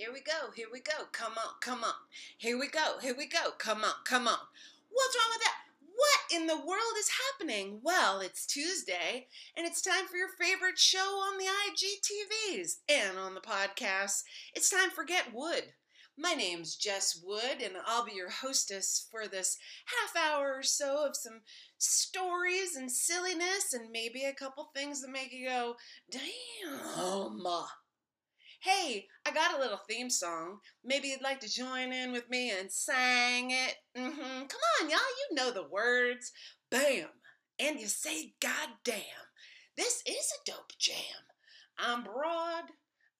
Here we go. Here we go. Come on. Come on. Here we go. Here we go. Come on. Come on. What's wrong with that? What in the world is happening? Well, it's Tuesday, and it's time for your favorite show on the IGTVs and on the podcasts. It's time for Get Wood. My name's Jess Wood, and I'll be your hostess for this half hour or so of some stories and silliness, and maybe a couple things that make you go, damn hey, I got a little theme song. Maybe you'd like to join in with me and sing it. Mm-hmm. Come on, y'all, you know the words. Bam. And you say, God damn, this is a dope jam. I'm broad,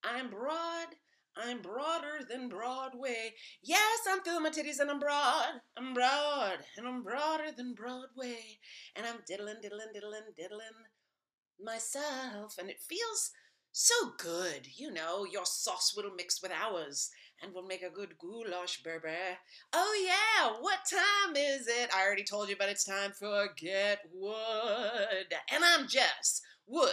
I'm broad, I'm broader than Broadway. Yes, I'm feeling my titties and I'm broad. I'm broad and I'm broader than Broadway. And I'm diddling, diddling, diddling, diddling myself. And it feels so good, you know, your sauce will mix with ours and we'll make a good goulash, baby. Oh, yeah, what time is it? I already told you, but it's time for Get Wood. And I'm Jess Wood,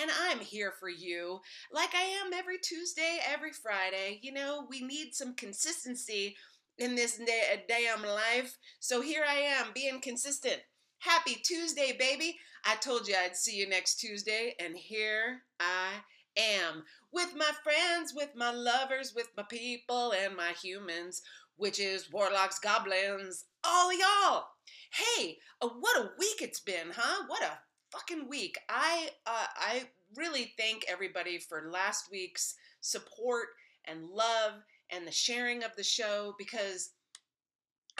and I'm here for you like I am every Tuesday, every Friday. You know, we need some consistency in this day, damn life. So here I am being consistent. Happy Tuesday, baby. I told you I'd see you next Tuesday, and here I am with my friends, with my lovers, with my people and my humans, witches, warlocks, goblins, all y'all. Hey, uh, what a week it's been, huh? What a fucking week. I uh, I really thank everybody for last week's support and love and the sharing of the show because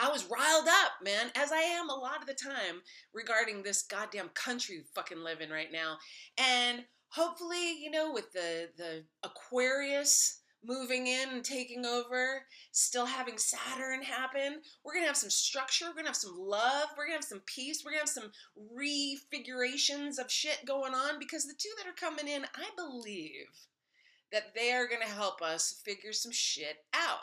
I was riled up, man, as I am a lot of the time regarding this goddamn country fucking living right now. And hopefully, you know, with the the Aquarius moving in and taking over, still having Saturn happen, we're gonna have some structure, we're gonna have some love, we're gonna have some peace, we're gonna have some refigurations of shit going on because the two that are coming in, I believe that they are gonna help us figure some shit out.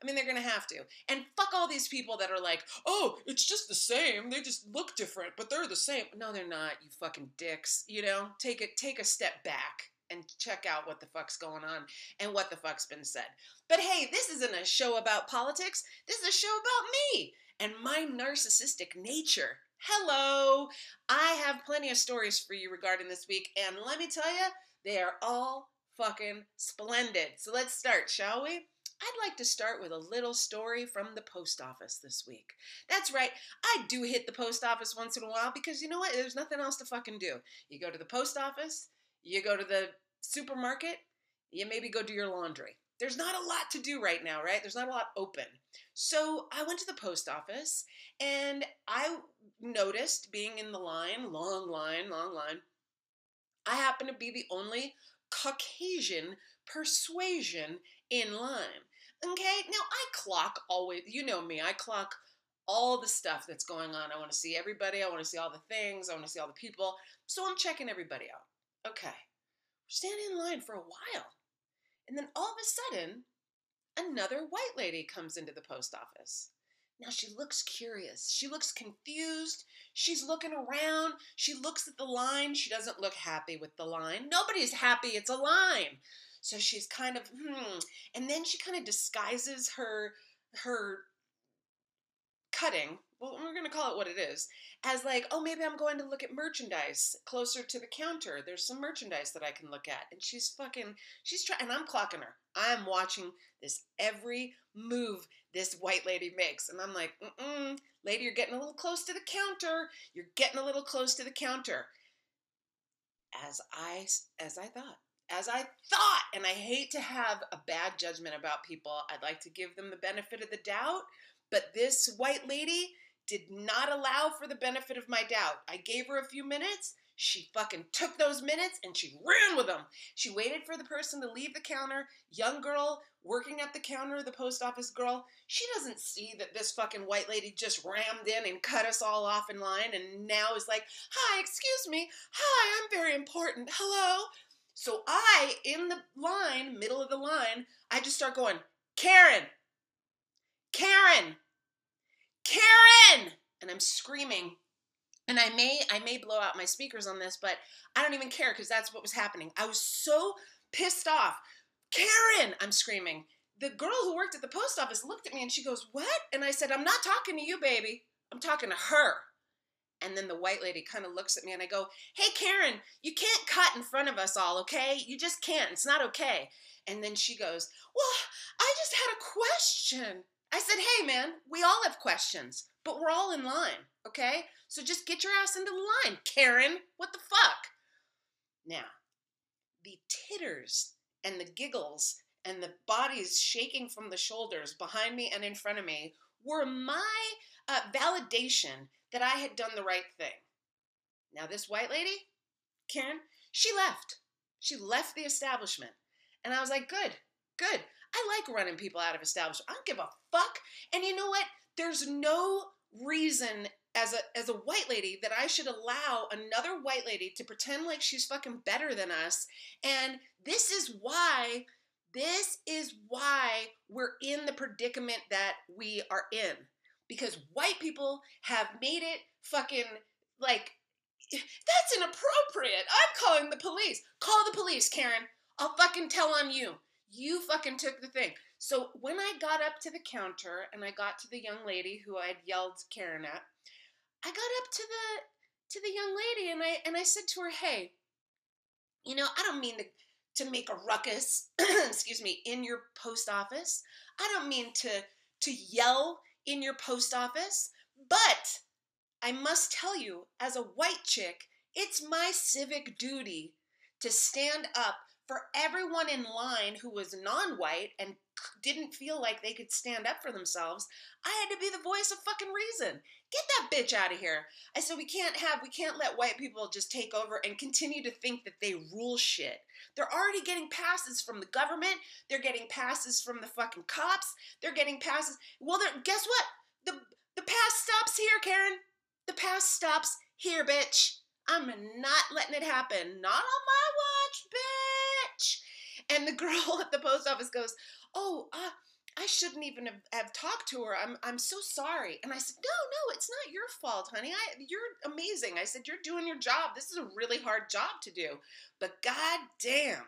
I mean, they're gonna have to. And fuck all these people that are like, oh, it's just the same. They just look different, but they're the same. No, they're not. You fucking dicks. You know, take it. Take a step back and check out what the fuck's going on and what the fuck's been said. But hey, this isn't a show about politics. This is a show about me and my narcissistic nature. Hello. I have plenty of stories for you regarding this week, and let me tell you, they are all fucking splendid. So let's start, shall we? I'd like to start with a little story from the post office this week. That's right, I do hit the post office once in a while because you know what? There's nothing else to fucking do. You go to the post office, you go to the supermarket, you maybe go do your laundry. There's not a lot to do right now, right? There's not a lot open. So I went to the post office and I noticed being in the line, long line, long line, I happen to be the only Caucasian persuasion in line. Okay, now I clock always, you know me, I clock all the stuff that's going on. I want to see everybody, I want to see all the things, I want to see all the people. So I'm checking everybody out. Okay, we're standing in line for a while. And then all of a sudden, another white lady comes into the post office. Now she looks curious. She looks confused. She's looking around. She looks at the line. She doesn't look happy with the line. Nobody's happy. It's a line. So she's kind of hmm, and then she kind of disguises her her cutting. Well, we're going to call it what it is. As like, oh, maybe I'm going to look at merchandise closer to the counter. There's some merchandise that I can look at. And she's fucking, she's trying, and I'm clocking her. I'm watching this every move this white lady makes. And I'm like, mm lady, you're getting a little close to the counter. You're getting a little close to the counter. As I, as I thought as I thought. And I hate to have a bad judgment about people. I'd like to give them the benefit of the doubt. But this white lady did not allow for the benefit of my doubt. I gave her a few minutes. She fucking took those minutes and she ran with them. She waited for the person to leave the counter. Young girl working at the counter, the post office girl. She doesn't see that this fucking white lady just rammed in and cut us all off in line and now is like, Hi, excuse me. Hi, I'm very important. Hello. So I, in the line, middle of the line, I just start going, Karen, Karen, Karen, and I'm screaming. And I may, I may blow out my speakers on this, but I don't even care because that's what was happening. I was so pissed off. Karen, I'm screaming. the girl who worked at the post office looked at me and she goes, What? And I said, I'm not talking to you, baby. I'm talking to her. And then the white lady kind of looks at me and I go, Hey, Karen, you can't cut in front of us all, okay? You just can't. It's not okay. And then she goes, Well, I just had a question. I said, Hey, man, we all have questions, but we're all in line, okay? So just get your ass into the line, Karen. What the fuck? Now, the titters and the giggles and the bodies shaking from the shoulders behind me and in front of me were my uh, validation that I had done the right thing. Now, this white lady, Karen, she left. She left the establishment. And I was like, good, good. I like running people out of establishments. I don't give a fuck. And you know what? There's no reason as a as a white lady that I should allow another white lady to pretend like she's fucking better than us. And this is why this is why we're in the predicament that we are in. Because white people have made it fucking like that's inappropriate. I'm calling the police. Call the police, Karen. I'll fucking tell on you. You fucking took the thing. So when I got up to the counter and I got to the young lady who I had yelled Karen at, I got up to the to the young lady and I and I said to her, "Hey, you know, I don't mean to to make a ruckus, excuse me, in your post office. I don't mean to to yell in your post office, but I must tell you as a white chick, it's my civic duty to stand up for everyone in line who was non-white and didn't feel like they could stand up for themselves, I had to be the voice of fucking reason. Get that bitch out of here. I said we can't have we can't let white people just take over and continue to think that they rule shit. They're already getting passes from the government. They're getting passes from the fucking cops. They're getting passes. Well, guess what? The the pass stops here, Karen. The pass stops here, bitch. I'm not letting it happen. Not on my watch, bitch. And the girl at the post office goes, "Oh, uh, I shouldn't even have, have, talked to her. I'm I'm so sorry." And I said, "No, no, it's not your fault, honey. I you're amazing." I said, "You're doing your job. This is a really hard job to do." But god damn,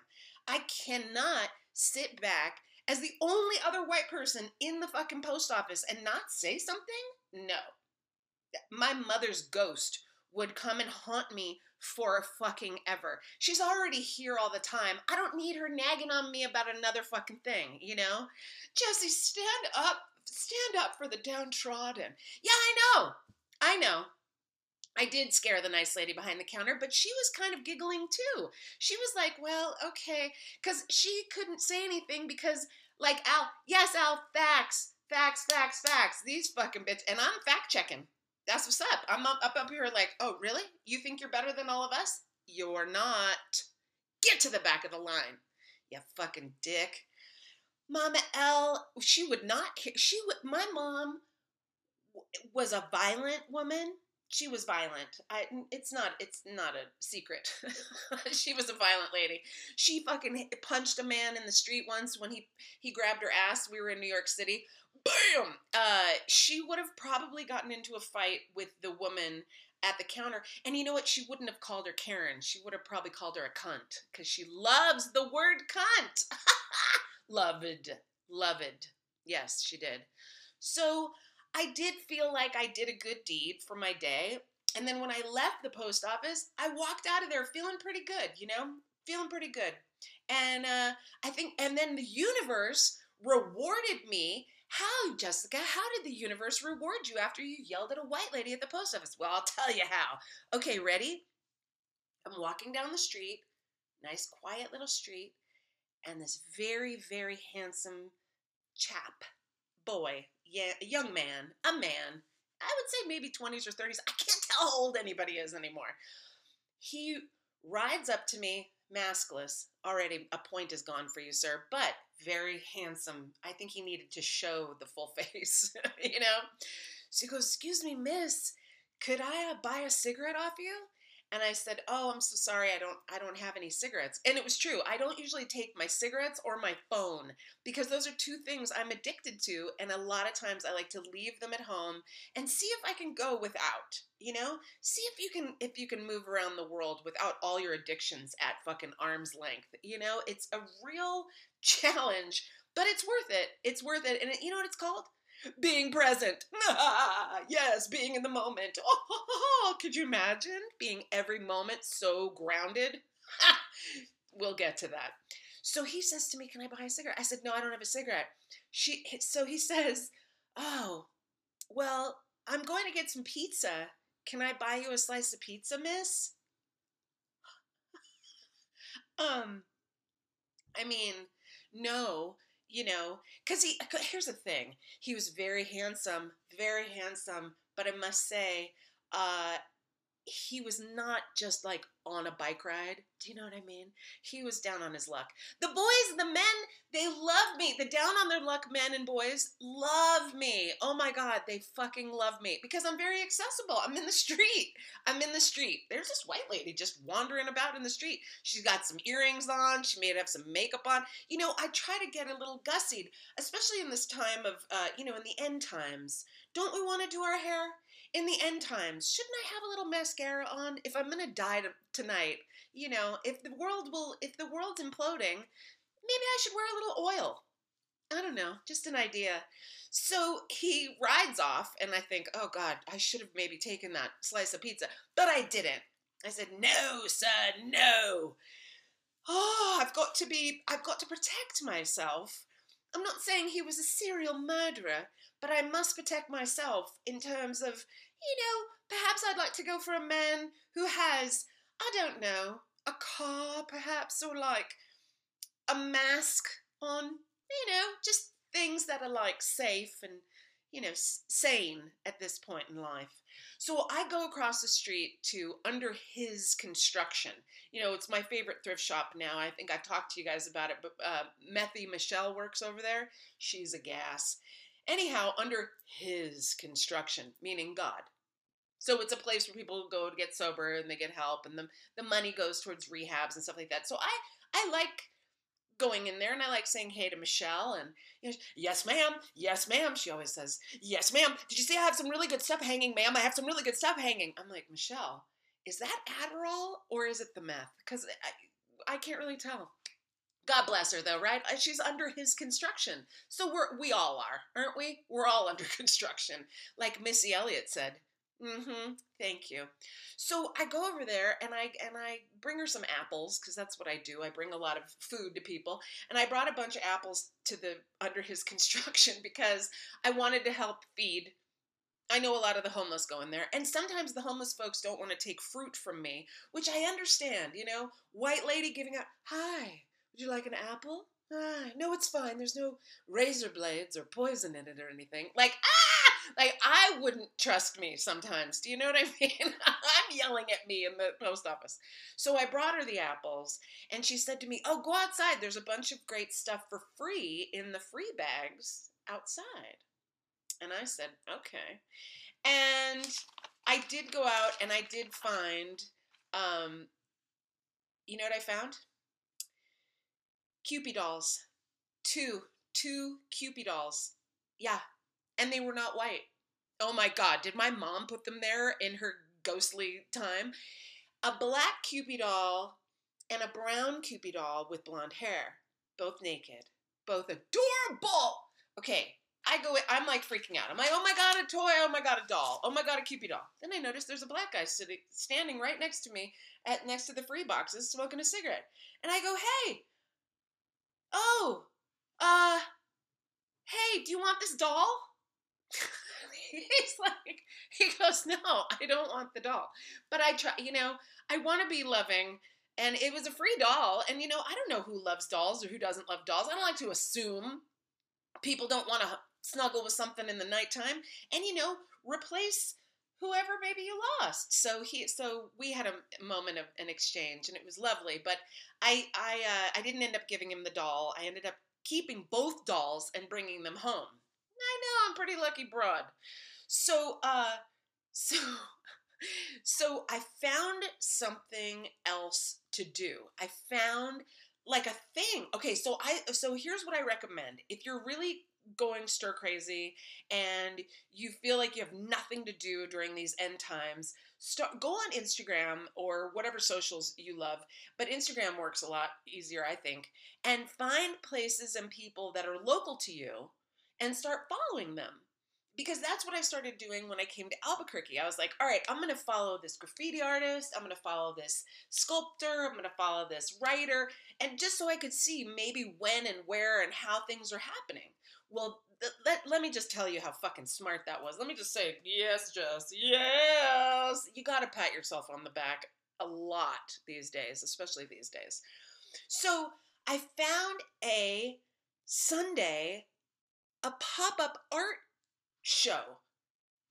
I cannot sit back as the only other white person in the fucking post office and not say something? No. My mother's ghost would come and haunt me for fucking ever. She's already here all the time. I don't need her nagging on me about another fucking thing, you know? Jesse, stand up. Stand up for the downtrodden. Yeah, I know. I know. I did scare the nice lady behind the counter, but she was kind of giggling too. She was like, well, okay. Because she couldn't say anything because, like, Al, yes, Al, facts, facts, facts, facts. These fucking bits. And I'm fact checking. That's what's up. I'm up, up, up here like, oh, really? You think you're better than all of us? You're not. Get to the back of the line, you fucking dick. Mama L, she would not. She would. My mom was a violent woman. She was violent. I. It's not. It's not a secret. she was a violent lady. She fucking punched a man in the street once when he he grabbed her ass. We were in New York City bam! Uh, she would have probably gotten into a fight with the woman at the counter. And you know what? She wouldn't have called her Karen. She would have probably called her a cunt because she loves the word cunt. loved, loved. Yes, she did. So I did feel like I did a good deed for my day. And then when I left the post office, I walked out of there feeling pretty good, you know, feeling pretty good. And uh, I think, and then the universe rewarded me how, Jessica? How did the universe reward you after you yelled at a white lady at the post office? Well, I'll tell you how. Okay, ready? I'm walking down the street, nice quiet little street, and this very, very handsome chap, boy, yeah, young man, a man, I would say maybe 20s or 30s. I can't tell how old anybody is anymore. He rides up to me, maskless. Already a point is gone for you, sir, but very handsome. I think he needed to show the full face, you know? So he goes, Excuse me, miss, could I uh, buy a cigarette off you? And I said, "Oh, I'm so sorry. I don't I don't have any cigarettes." And it was true. I don't usually take my cigarettes or my phone because those are two things I'm addicted to and a lot of times I like to leave them at home and see if I can go without. You know? See if you can if you can move around the world without all your addictions at fucking arm's length. You know, it's a real challenge but it's worth it. It's worth it. And it, you know what it's called? Being present. yes, being in the moment. Oh, could you imagine being every moment so grounded? we'll get to that. So he says to me, "Can I buy a cigarette?" I said, "No, I don't have a cigarette." She so he says, "Oh, well, I'm going to get some pizza. Can I buy you a slice of pizza, miss?" um I mean, no, you know, because he, here's the thing. He was very handsome, very handsome, but I must say, uh, he was not just like on a bike ride. Do you know what I mean? He was down on his luck. The boys, the men, they love me. The down on their luck men and boys love me. Oh my God, they fucking love me because I'm very accessible. I'm in the street. I'm in the street. There's this white lady just wandering about in the street. She's got some earrings on. She may have some makeup on. You know, I try to get a little gussied, especially in this time of, uh, you know, in the end times. Don't we want to do our hair? In the end times, shouldn't I have a little mascara on? If I'm gonna die to, tonight, you know, if the world will, if the world's imploding, maybe I should wear a little oil. I don't know, just an idea. So he rides off, and I think, oh God, I should have maybe taken that slice of pizza, but I didn't. I said, no, sir, no. Oh, I've got to be, I've got to protect myself. I'm not saying he was a serial murderer, but I must protect myself in terms of, you know, perhaps I'd like to go for a man who has, I don't know, a car perhaps, or like a mask on, you know, just things that are like safe and, you know, sane at this point in life. So I go across the street to Under His Construction. You know, it's my favorite thrift shop now. I think I've talked to you guys about it, but uh, Methy Michelle works over there. She's a gas. Anyhow, under his construction, meaning God. So it's a place where people go to get sober and they get help, and the, the money goes towards rehabs and stuff like that. So I, I like going in there and I like saying hey to Michelle and you know, yes ma'am, yes ma'am. She always says, yes ma'am. Did you see I have some really good stuff hanging, ma'am? I have some really good stuff hanging. I'm like, Michelle, is that Adderall or is it the meth? Because I, I can't really tell. God bless her, though, right? Uh, she's under his construction. So we're we all are, aren't we? We're all under construction, like Missy Elliott said. Mm-hmm. Thank you. So I go over there and I and I bring her some apples because that's what I do. I bring a lot of food to people, and I brought a bunch of apples to the under his construction because I wanted to help feed. I know a lot of the homeless go in there, and sometimes the homeless folks don't want to take fruit from me, which I understand. You know, white lady giving out, "Hi, would you like an apple? Ah, no, it's fine. There's no razor blades or poison in it or anything. Like, ah! Like, I wouldn't trust me sometimes. Do you know what I mean? I'm yelling at me in the post office. So I brought her the apples, and she said to me, Oh, go outside. There's a bunch of great stuff for free in the free bags outside. And I said, Okay. And I did go out and I did find, um, you know what I found? Kewpie dolls. Two. Two Kewpie dolls. Yeah. And they were not white. Oh my God. Did my mom put them there in her ghostly time? A black Kewpie doll and a brown Kewpie doll with blonde hair. Both naked. Both adorable. Okay. I go, I'm like freaking out. I'm like, oh my God, a toy. Oh my God, a doll. Oh my God, a Kewpie doll. Then I notice there's a black guy sitting, standing right next to me at next to the free boxes smoking a cigarette. And I go, hey, oh, uh, hey, do you want this doll? He's like, he goes, no, I don't want the doll. But I try, you know, I want to be loving. And it was a free doll. And, you know, I don't know who loves dolls or who doesn't love dolls. I don't like to assume people don't want to snuggle with something in the nighttime. And, you know, replace whoever maybe you lost. So he, so we had a moment of an exchange, and it was lovely. But I, I, uh, I didn't end up giving him the doll. I ended up keeping both dolls and bringing them home. I know I'm pretty lucky broad. So, uh, so, so I found something else to do. I found like a thing. Okay, so I so here's what I recommend. If you're really going stir crazy and you feel like you have nothing to do during these end times, start go on Instagram or whatever socials you love, but Instagram works a lot easier, I think, and find places and people that are local to you and start following them because that's what I started doing when I came to Albuquerque. I was like, all right, I'm going to follow this graffiti artist, I'm going to follow this sculptor, I'm going to follow this writer, and just so I could see maybe when and where and how things are happening. Well, th- let, let me just tell you how fucking smart that was. Let me just say, yes, Jess, yes. You got to pat yourself on the back a lot these days, especially these days. So I found a Sunday, a pop up art show.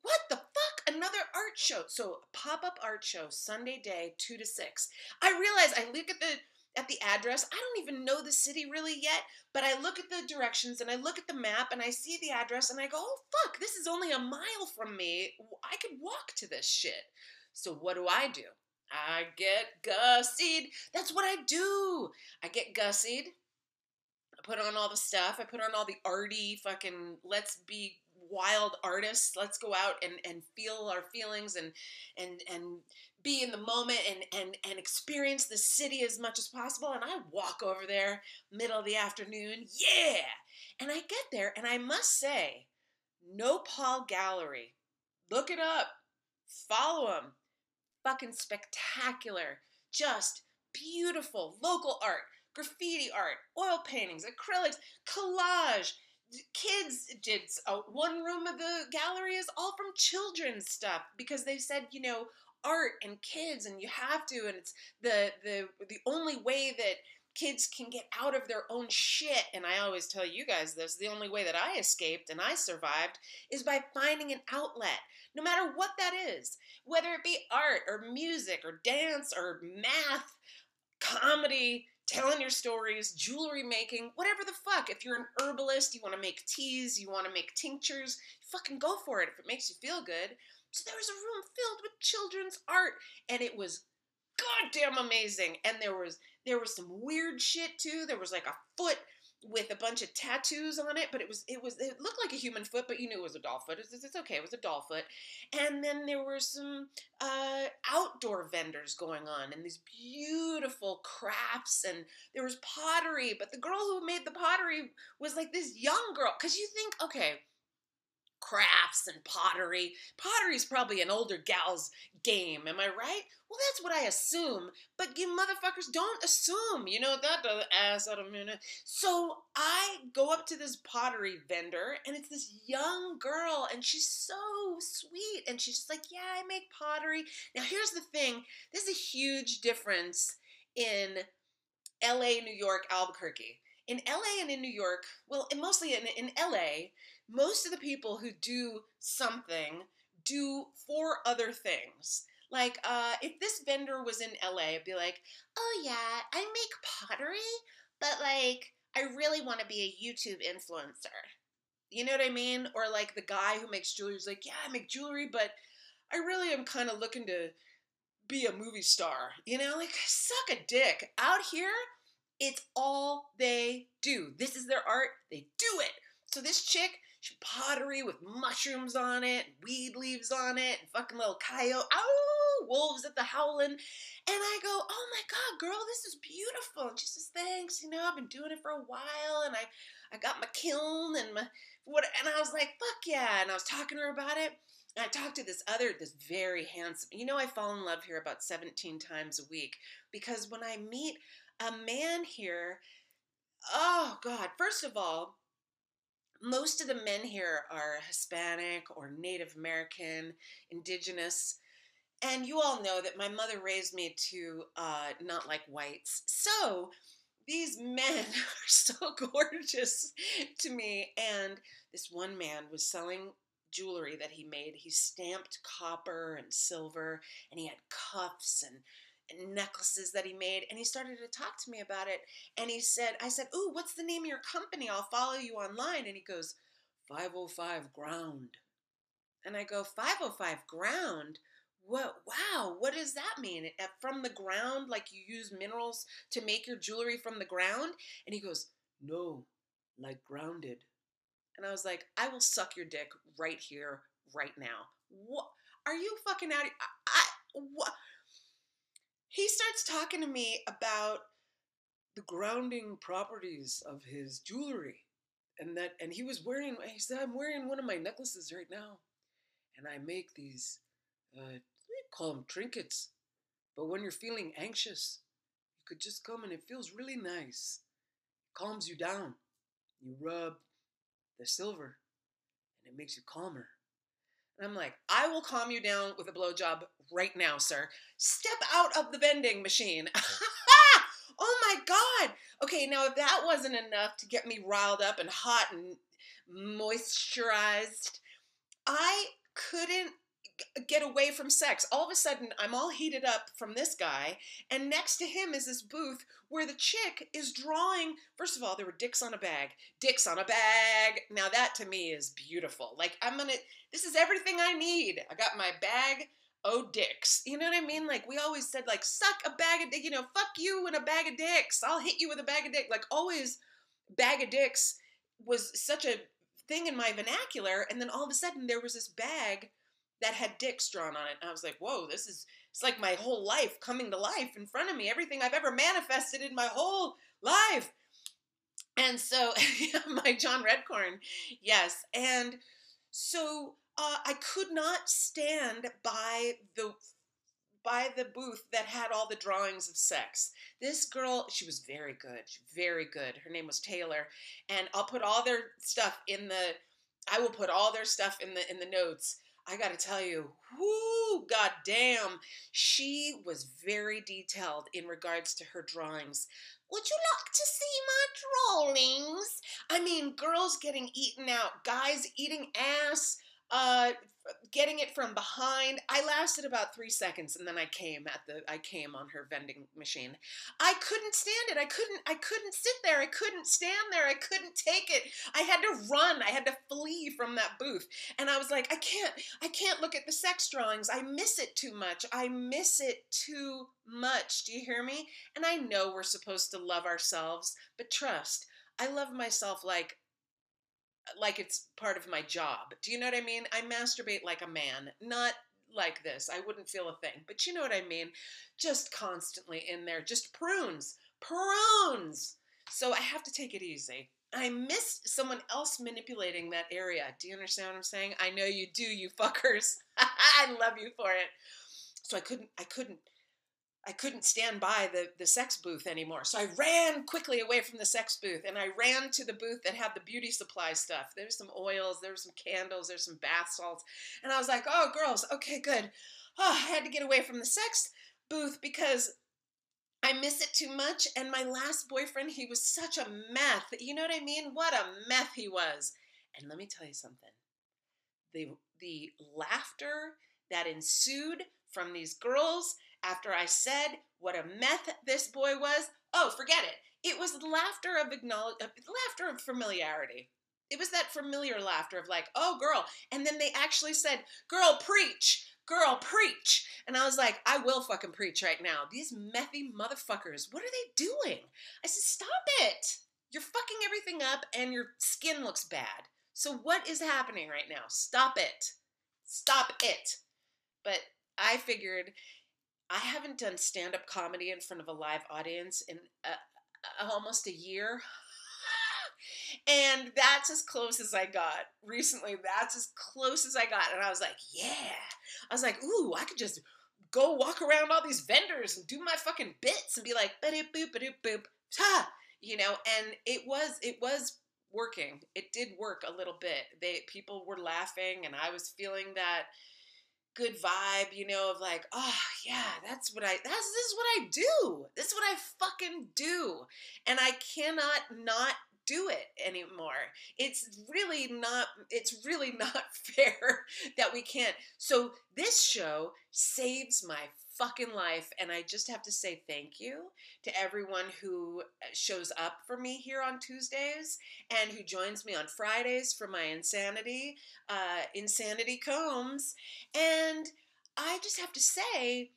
What the fuck? Another art show. So pop up art show Sunday day, two to six. I realize I look at the at the address. I don't even know the city really yet, but I look at the directions and I look at the map and I see the address and I go, oh fuck, this is only a mile from me. I could walk to this shit. So what do I do? I get gussied. That's what I do. I get gussied. Put on all the stuff. I put on all the arty fucking let's be wild artists. Let's go out and, and feel our feelings and and and be in the moment and, and and experience the city as much as possible. And I walk over there middle of the afternoon, yeah. And I get there and I must say, no Paul Gallery. Look it up. Follow them. Fucking spectacular. Just beautiful local art, graffiti art, oil paintings, acrylics, collage. Kids did uh, one room of the gallery is all from children's stuff because they said you know art and kids and you have to and it's the the the only way that kids can get out of their own shit. And i always tell you guys this the only way that i escaped and i survived is by finding an outlet no matter what that is whether it be art or music or dance or math comedy telling your stories, jewelry making, whatever the fuck. If you're an herbalist, you want to make teas, you want to make tinctures, fucking go for it if it makes you feel good. So there was a room filled with children's art, and it was goddamn amazing. And there was there was some weird shit too. There was like a foot with a bunch of tattoos on it, but it was it was it looked like a human foot, but you knew it was a doll foot. It's, it's okay, it was a doll foot. And then there were some uh, outdoor vendors going on, and these beautiful crafts, and there was pottery. But the girl who made the pottery was like this young girl, because you think, okay, crafts and pottery. Pottery is probably an older gal's game, am I right? Well, that's what I assume, but you motherfuckers don't assume. You know that the ass out of me. So I go up to this pottery vendor, and it's this young girl, and she's so sweet, and she's just like, "Yeah, I make pottery." Now, here's the thing: there's a huge difference in L.A., New York, Albuquerque. In LA and in New York, well, mostly in, in LA, most of the people who do something do four other things. Like, uh, if this vendor was in LA, I'd be like, oh yeah, I make pottery, but like, I really want to be a YouTube influencer. You know what I mean? Or like the guy who makes jewelry is like, yeah, I make jewelry, but I really am kind of looking to be a movie star. You know, like, suck a dick. Out here, it's all they do. This is their art. They do it. So this chick, pottery with mushrooms on it, weed leaves on it, fucking little coyote. Oh, wolves at the howling. And I go, oh my God, girl, this is beautiful. And she says, thanks. You know, I've been doing it for a while and I, I got my kiln and my, what, and I was like, fuck yeah. And I was talking to her about it. And I talked to this other, this very handsome, you know, I fall in love here about 17 times a week because when I meet a man here, oh God, first of all, most of the men here are Hispanic or Native American, indigenous. And you all know that my mother raised me to uh, not like whites. So these men are so gorgeous to me. And this one man was selling jewelry that he made. He stamped copper and silver, and he had cuffs and necklaces that he made and he started to talk to me about it and he said i said ooh what's the name of your company? I'll follow you online. And he goes 505 ground. And i go 505 ground? What wow what does that mean? Uh, from the ground like you use minerals to make your jewelry from the ground? And he goes no like grounded. And i was like i will suck your dick right here right now. What are you fucking out of I, I what he starts talking to me about the grounding properties of his jewelry and that and he was wearing he said i'm wearing one of my necklaces right now and i make these uh, call them trinkets but when you're feeling anxious you could just come and it feels really nice. Calms you down. You rub the silver and it makes you calmer. And i'm like i will calm you down with a blowjob right now sir. Step out of the vending machine. Oh my god. Okay now if that wasn't enough to get me riled up and hot and moisturized i couldn't get away from sex. All of a sudden i'm all heated up from this guy and next to him is this booth where the chick is drawing first of all there were dicks on a bag. Dicks on a bag. Now that to me is beautiful. Like i'm gonna this is everything i need. I got my bag oh dicks. You know what i mean? Like we always said like suck a bag of dick you know fuck you and a bag of dicks. I'll hit you with a bag of dick. Like always bag of dicks was such a thing in my vernacular and then all of a sudden there was this bag that had dicks drawn on it and i was like whoa this is it's like my whole life coming to life in front of me. Everything i've ever manifested in my whole life. And so my john redcorn yes. And so uh, I could not stand by the by the booth that had all the drawings of sex. This girl, she was very good, very good. Her name was Taylor, and I'll put all their stuff in the. I will put all their stuff in the in the notes. I got to tell you, whoo, goddamn, she was very detailed in regards to her drawings. Would you like to see my drawings? I mean, girls getting eaten out, guys eating ass uh getting it from behind. I lasted about three seconds and then i came at the i came on her vending machine. I couldn't stand it. I couldn't i couldn't sit there. I couldn't stand there. I couldn't take it. I had to run. I had to flee from that booth. And i was like i can't i can't look at the sex drawings. I miss it too much. I miss it too much. Do you hear me? And i know we're supposed to love ourselves but trust i love myself like like it's part of my job. Do you know what I mean? I masturbate like a man, not like this. I wouldn't feel a thing, but you know what I mean? Just constantly in there, just prunes, prunes. So I have to take it easy. I miss someone else manipulating that area. Do you understand what I'm saying? I know you do, you fuckers. I love you for it. So I couldn't, I couldn't I couldn't stand by the, the sex booth anymore. So I ran quickly away from the sex booth and I ran to the booth that had the beauty supply stuff. There's some oils, there's some candles, there's some bath salts. And I was like, oh, girls, okay, good. Oh, I had to get away from the sex booth because I miss it too much. And my last boyfriend, he was such a meth. You know what I mean? What a meth he was. And let me tell you something the, the laughter that ensued from these girls after I said what a meth this boy was, oh, forget it. It was laughter of acknowledge, uh, laughter of familiarity. It was that familiar laughter of like, oh, girl. And then they actually said, girl, preach. Girl, preach. And I was like, I will fucking preach right now. These methy motherfuckers, what are they doing? I said, stop it. You're fucking everything up and your skin looks bad. So what is happening right now? Stop it. Stop it. But I figured I haven't done stand up comedy in front of a live audience in uh, almost a year. and that's as close as I got recently. That's as close as I got. And I was like, yeah. I was like, ooh, I could just go walk around all these vendors and do my fucking bits and be like, boop, boop, boop, ta. You know, and it was, it was working. It did work a little bit. They people were laughing and I was feeling that good vibe, you know, of like, oh yeah, that's what I that's this is what I do. This is what I fucking do. And I cannot not do it anymore. It's really not it's really not fair that we can't. So this show saves my fucking life and I just have to say thank you to everyone who uh, shows up for me here on Tuesdays and who joins me on Fridays for my insanity uh insanity combs. And I just have to say,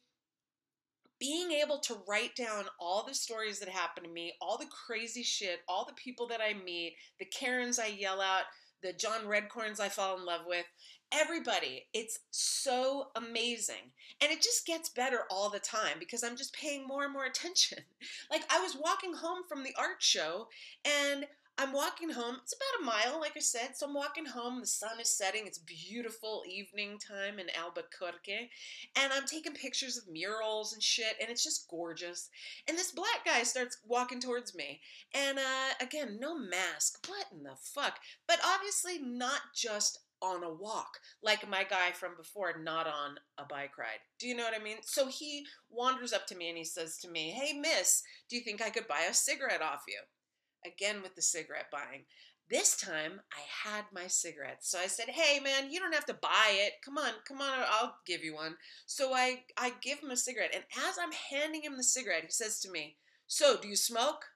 being able to write down all the stories that happen to me, all the crazy shit, all the people that I meet, the Karens I yell at, the John Redcorns I fall in love with, everybody. It's so amazing. And it just gets better all the time because I'm just paying more and more attention. Like I was walking home from the art show and I'm walking home. It's about a mile, like I said. So I'm walking home. The sun is setting. It's beautiful evening time in Albuquerque. And I'm taking pictures of murals and shit. And it's just gorgeous. And this black guy starts walking towards me. And uh, again, no mask. What in the fuck? But obviously, not just on a walk, like my guy from before, not on a bike ride. Do you know what I mean? So he wanders up to me and he says to me, Hey, miss, do you think I could buy a cigarette off you? again with the cigarette buying. This time I had my cigarettes. So I said, "Hey man, you don't have to buy it. Come on, come on, I'll give you one." So I I give him a cigarette and as I'm handing him the cigarette, he says to me, "So, do you smoke?"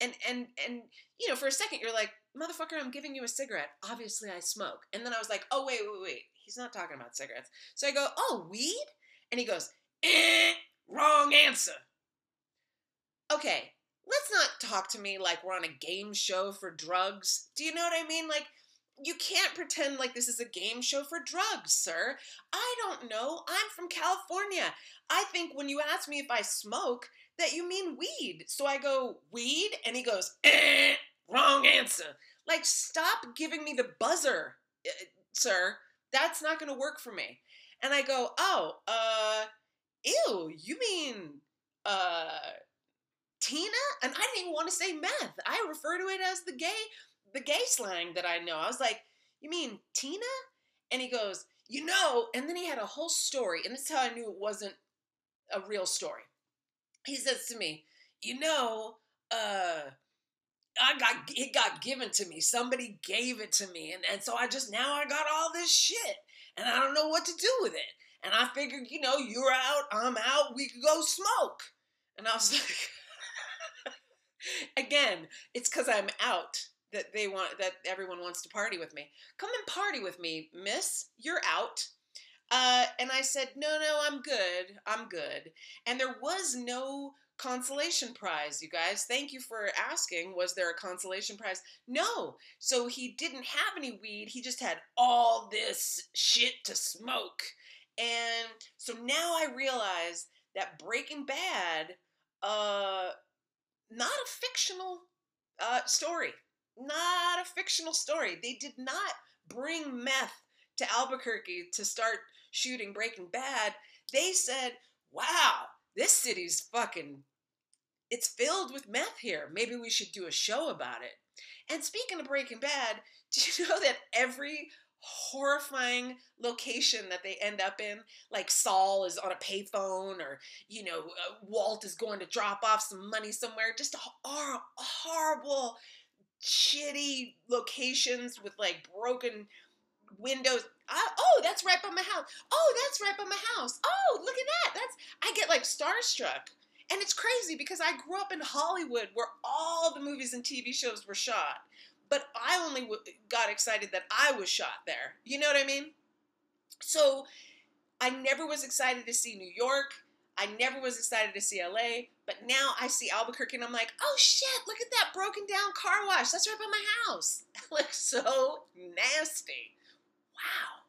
And and and you know, for a second you're like, "Motherfucker, I'm giving you a cigarette. Obviously I smoke." And then I was like, "Oh, wait, wait, wait. He's not talking about cigarettes." So I go, "Oh, weed?" And he goes, eh, "Wrong answer." Okay, let's not talk to me like we're on a game show for drugs. Do you know what I mean? Like, you can't pretend like this is a game show for drugs, sir. I don't know. I'm from California. I think when you ask me if I smoke, that you mean weed. So I go, weed? And he goes, eh, wrong answer. Like, stop giving me the buzzer, uh, sir. That's not going to work for me. And I go, oh, uh, ew, you mean, uh, Tina? And I didn't even want to say meth. I refer to it as the gay, the gay slang that I know. I was like, you mean Tina? And he goes, you know, and then he had a whole story, and this is how I knew it wasn't a real story. He says to me, you know, uh, I got it got given to me. Somebody gave it to me, and, and so I just now I got all this shit, and I don't know what to do with it. And I figured, you know, you're out, I'm out, we could go smoke. And I was like, Again, it's because I'm out that they want that everyone wants to party with me. Come and party with me, miss. You're out. Uh, and I said, no, no, I'm good. I'm good. And there was no consolation prize, you guys. Thank you for asking. Was there a consolation prize? No. So he didn't have any weed. He just had all this shit to smoke. And so now I realize that Breaking Bad uh not a fictional uh, story. Not a fictional story. They did not bring meth to Albuquerque to start shooting Breaking Bad. They said, wow, this city's fucking, it's filled with meth here. Maybe we should do a show about it. And speaking of Breaking Bad, do you know that every horrifying location that they end up in. Like Saul is on a payphone, or you know, uh, Walt is going to drop off some money somewhere. Just horrible, shitty locations with like broken windows. I, oh, that's right by my house. Oh, that's right by my house. Oh, look at that. That's I get like starstruck. And it's crazy because I grew up in Hollywood where all the movies and TV shows were shot but I only w- got excited that I was shot there. You know what I mean? So I never was excited to see New York. I never was excited to see LA, but now I see Albuquerque and I'm like, oh shit, look at that broken down car wash. That's right by my house. It looks so nasty. Wow.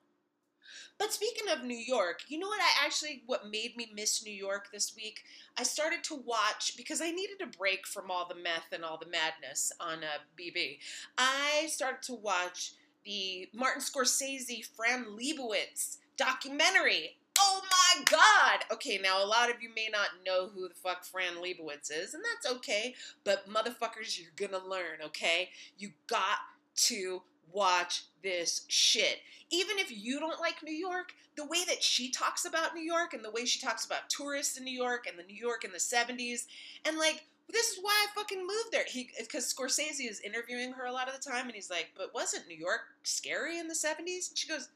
But speaking of New York, you know what I actually what made me miss New York this week? I started to watch because I needed a break from all the meth and all the madness on uh, BB. I started to watch the Martin Scorsese Fran Lebowitz documentary. Oh my god! Okay, now a lot of you may not know who the fuck Fran Lebowitz is, and that's okay, but motherfuckers, you're gonna learn, okay? You got to watch this shit. Even if you don't like New York, the way that she talks about New York and the way she talks about tourists in New York and the New York in the 70s, and like, this is why I fucking moved there. He because Scorsese is interviewing her a lot of the time, and he's like, "But wasn't New York scary in the '70s?" And she goes,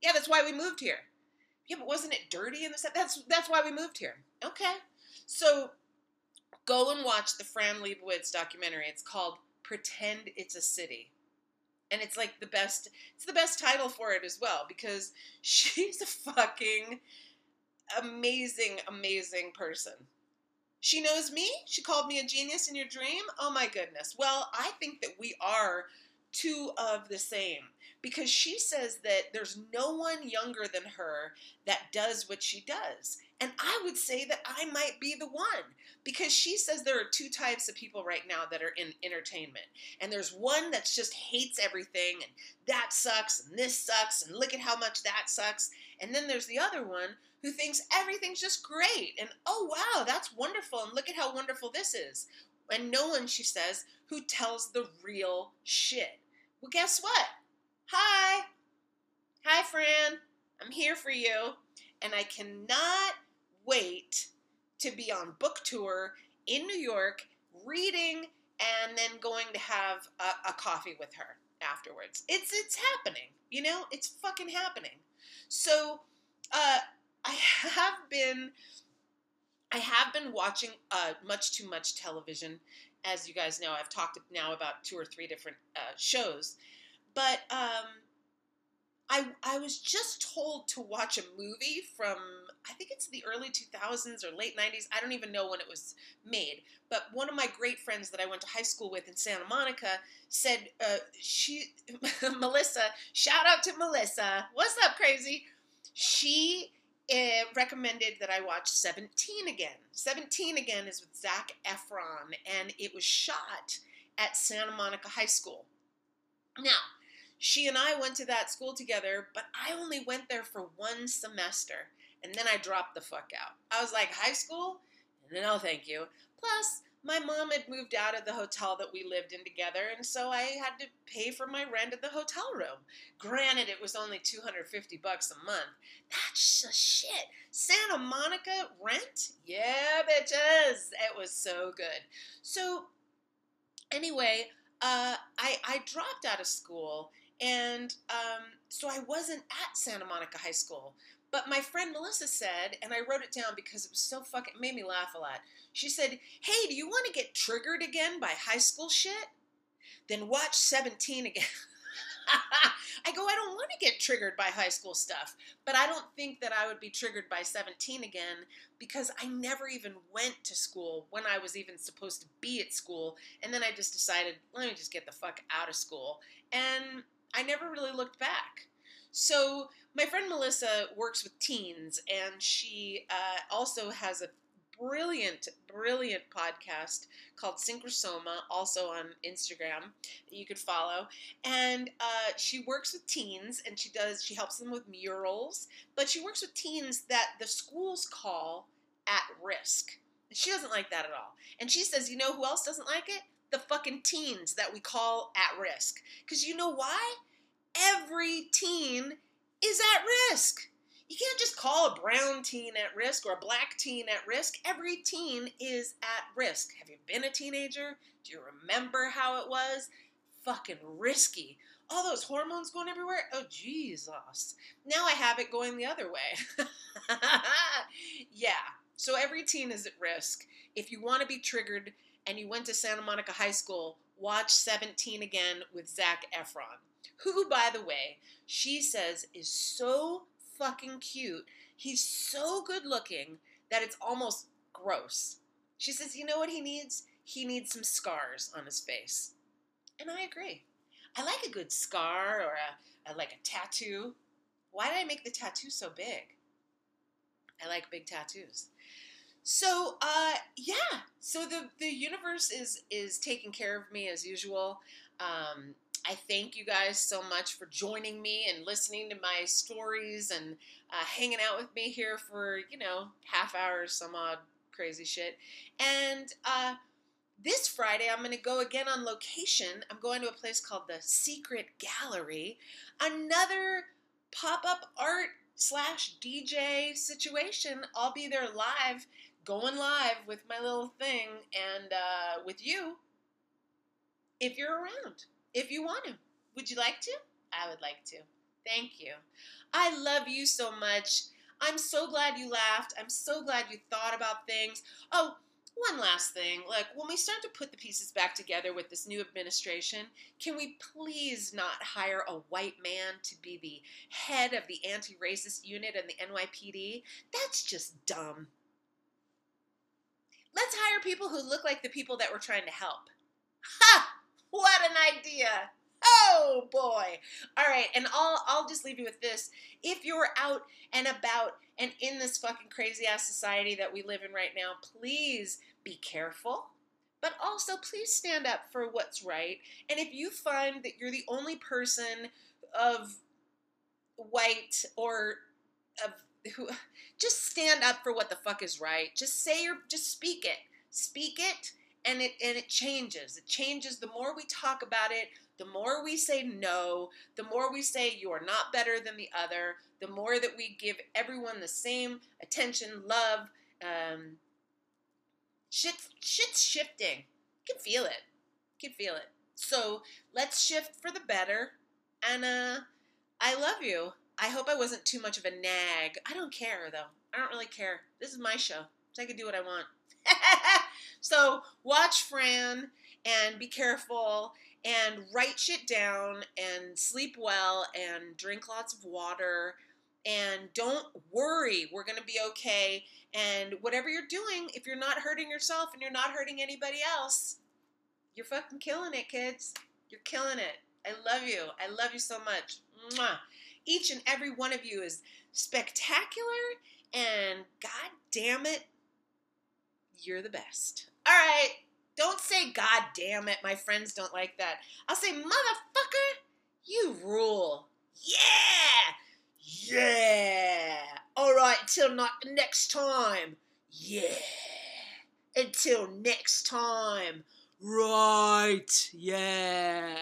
"Yeah, that's why we moved here." Yeah, but wasn't it dirty in the '70s? That's that's why we moved here. Okay, so go and watch the Fran Lebowitz documentary. It's called "Pretend It's a City." And it's like the best it's the best title for it as well because she's a fucking amazing amazing person. She knows me. She called me a genius in your dream. Oh my goodness. Well, I think that we are two of the same because she says that there's no one younger than her that does what she does. And I would say that I might be the one because she says there are two types of people right now that are in entertainment. And there's one that just hates everything and that sucks and this sucks and look at how much that sucks. And then there's the other one who thinks everything's just great and oh wow, that's wonderful and look at how wonderful this is. And no one, she says, who tells the real shit. Well, guess what? Hi. Hi, Fran. I'm here for you. And I cannot wait to be on book tour in New York, reading, and then going to have a, a coffee with her afterwards. It's it's happening. You know, it's fucking happening. So, uh, I have been I have been watching uh, much too much television. As you guys know, I've talked now about two or three different uh, shows, but um, I I was just told to watch a movie from I think it's the early 2000s or late 90s. I don't even know when it was made. But one of my great friends that I went to high school with in Santa Monica said uh, she Melissa. Shout out to Melissa. What's up, crazy? She uh, recommended that I watch 17 again. 17 again is with Zac Efron, and it was shot at Santa Monica High School. Now, she and I went to that school together, but I only went there for one semester. And then I dropped the fuck out. I was like, high school? No, thank you. Plus, my mom had moved out of the hotel that we lived in together, and so I had to pay for my rent at the hotel room. Granted, it was only 250 bucks a month. That's just shit. Santa Monica rent? Yeah, bitches. It was so good. So, anyway, uh, I, I dropped out of school and um, so I wasn't at Santa Monica High School. But my friend Melissa said, and I wrote it down because it was so fucking it made me laugh a lot. She said, "Hey, do you want to get triggered again by high school shit? Then watch 17 again." I go, I don't want to get triggered by high school stuff, but I don't think that I would be triggered by 17 again because I never even went to school when I was even supposed to be at school. And then I just decided, let me just get the fuck out of school. And I never really looked back. So my friend Melissa works with teens, and she uh, also has a brilliant, brilliant podcast called Synchrosoma, also on Instagram that you could follow. And uh, she works with teens, and she does she helps them with murals, but she works with teens that the schools call at risk. She doesn't like that at all, and she says, you know who else doesn't like it? The fucking teens that we call at risk. Because you know why? Every teen is at risk. You can't just call a brown teen at risk or a black teen at risk. Every teen is at risk. Have you been a teenager? Do you remember how it was? Fucking risky. All those hormones going everywhere. Oh, Jesus. Now I have it going the other way. yeah. So every teen is at risk. If you want to be triggered and you went to Santa Monica High School, watch 17 again with Zac Efron who, by the way, she says is so fucking cute. He's so good looking that it's almost gross. She says, you know what he needs? He needs some scars on his face. And I agree. I like a good scar or a, a like a tattoo. Why did I make the tattoo so big? I like big tattoos. So uh, yeah, so the the universe is is taking care of me as usual. Um, I thank you guys so much for joining me and listening to my stories and uh, hanging out with me here for, you know, half hours, some odd crazy shit. And uh, this Friday, I'm going to go again on location. I'm going to a place called the Secret Gallery, another pop up art slash DJ situation. I'll be there live, going live with my little thing and uh, with you if you're around if you want to. Would you like to? I would like to. Thank you. I love you so much. I'm so glad you laughed. I'm so glad you thought about things. Oh, one last thing. Like, when we start to put the pieces back together with this new administration, can we please not hire a white man to be the head of the anti racist unit in the NYPD? That's just dumb. Let's hire people who look like the people that we're trying to help. Ha! What an idea! Oh boy. All right, and I'll I'll just leave you with this. If you're out and about and in this fucking crazy ass society that we live in right now, please be careful. But also please stand up for what's right. And if you find that you're the only person of white or of who just stand up for what the fuck is right. Just say your just speak it. Speak it and it and it changes. It changes the more we talk about it, the more we say no, the more we say you are not better than the other, the more that we give everyone the same attention, love. Um, shit, shit's shifting. You can feel it. You can feel it. So let's shift for the better. And uh, I love you. I hope I wasn't too much of a nag. I don't care though. I don't really care. This is my show, so I can do what I want. so watch Fran and be careful and write shit down and sleep well and drink lots of water. And don't worry we're going to be okay. And whatever you're doing if you're not hurting yourself and you're not hurting anybody else you're fucking killing it kids. You're killing it. I love you. I love you so much. Mwah. each and every one of you is spectacular and god damn it you're the best all right don't say God damn it. My friends don't like that. I'll say, motherfucker, you rule. Yeah. Yeah. All right, Till not next time. Yeah. Until next time. Right. Yeah.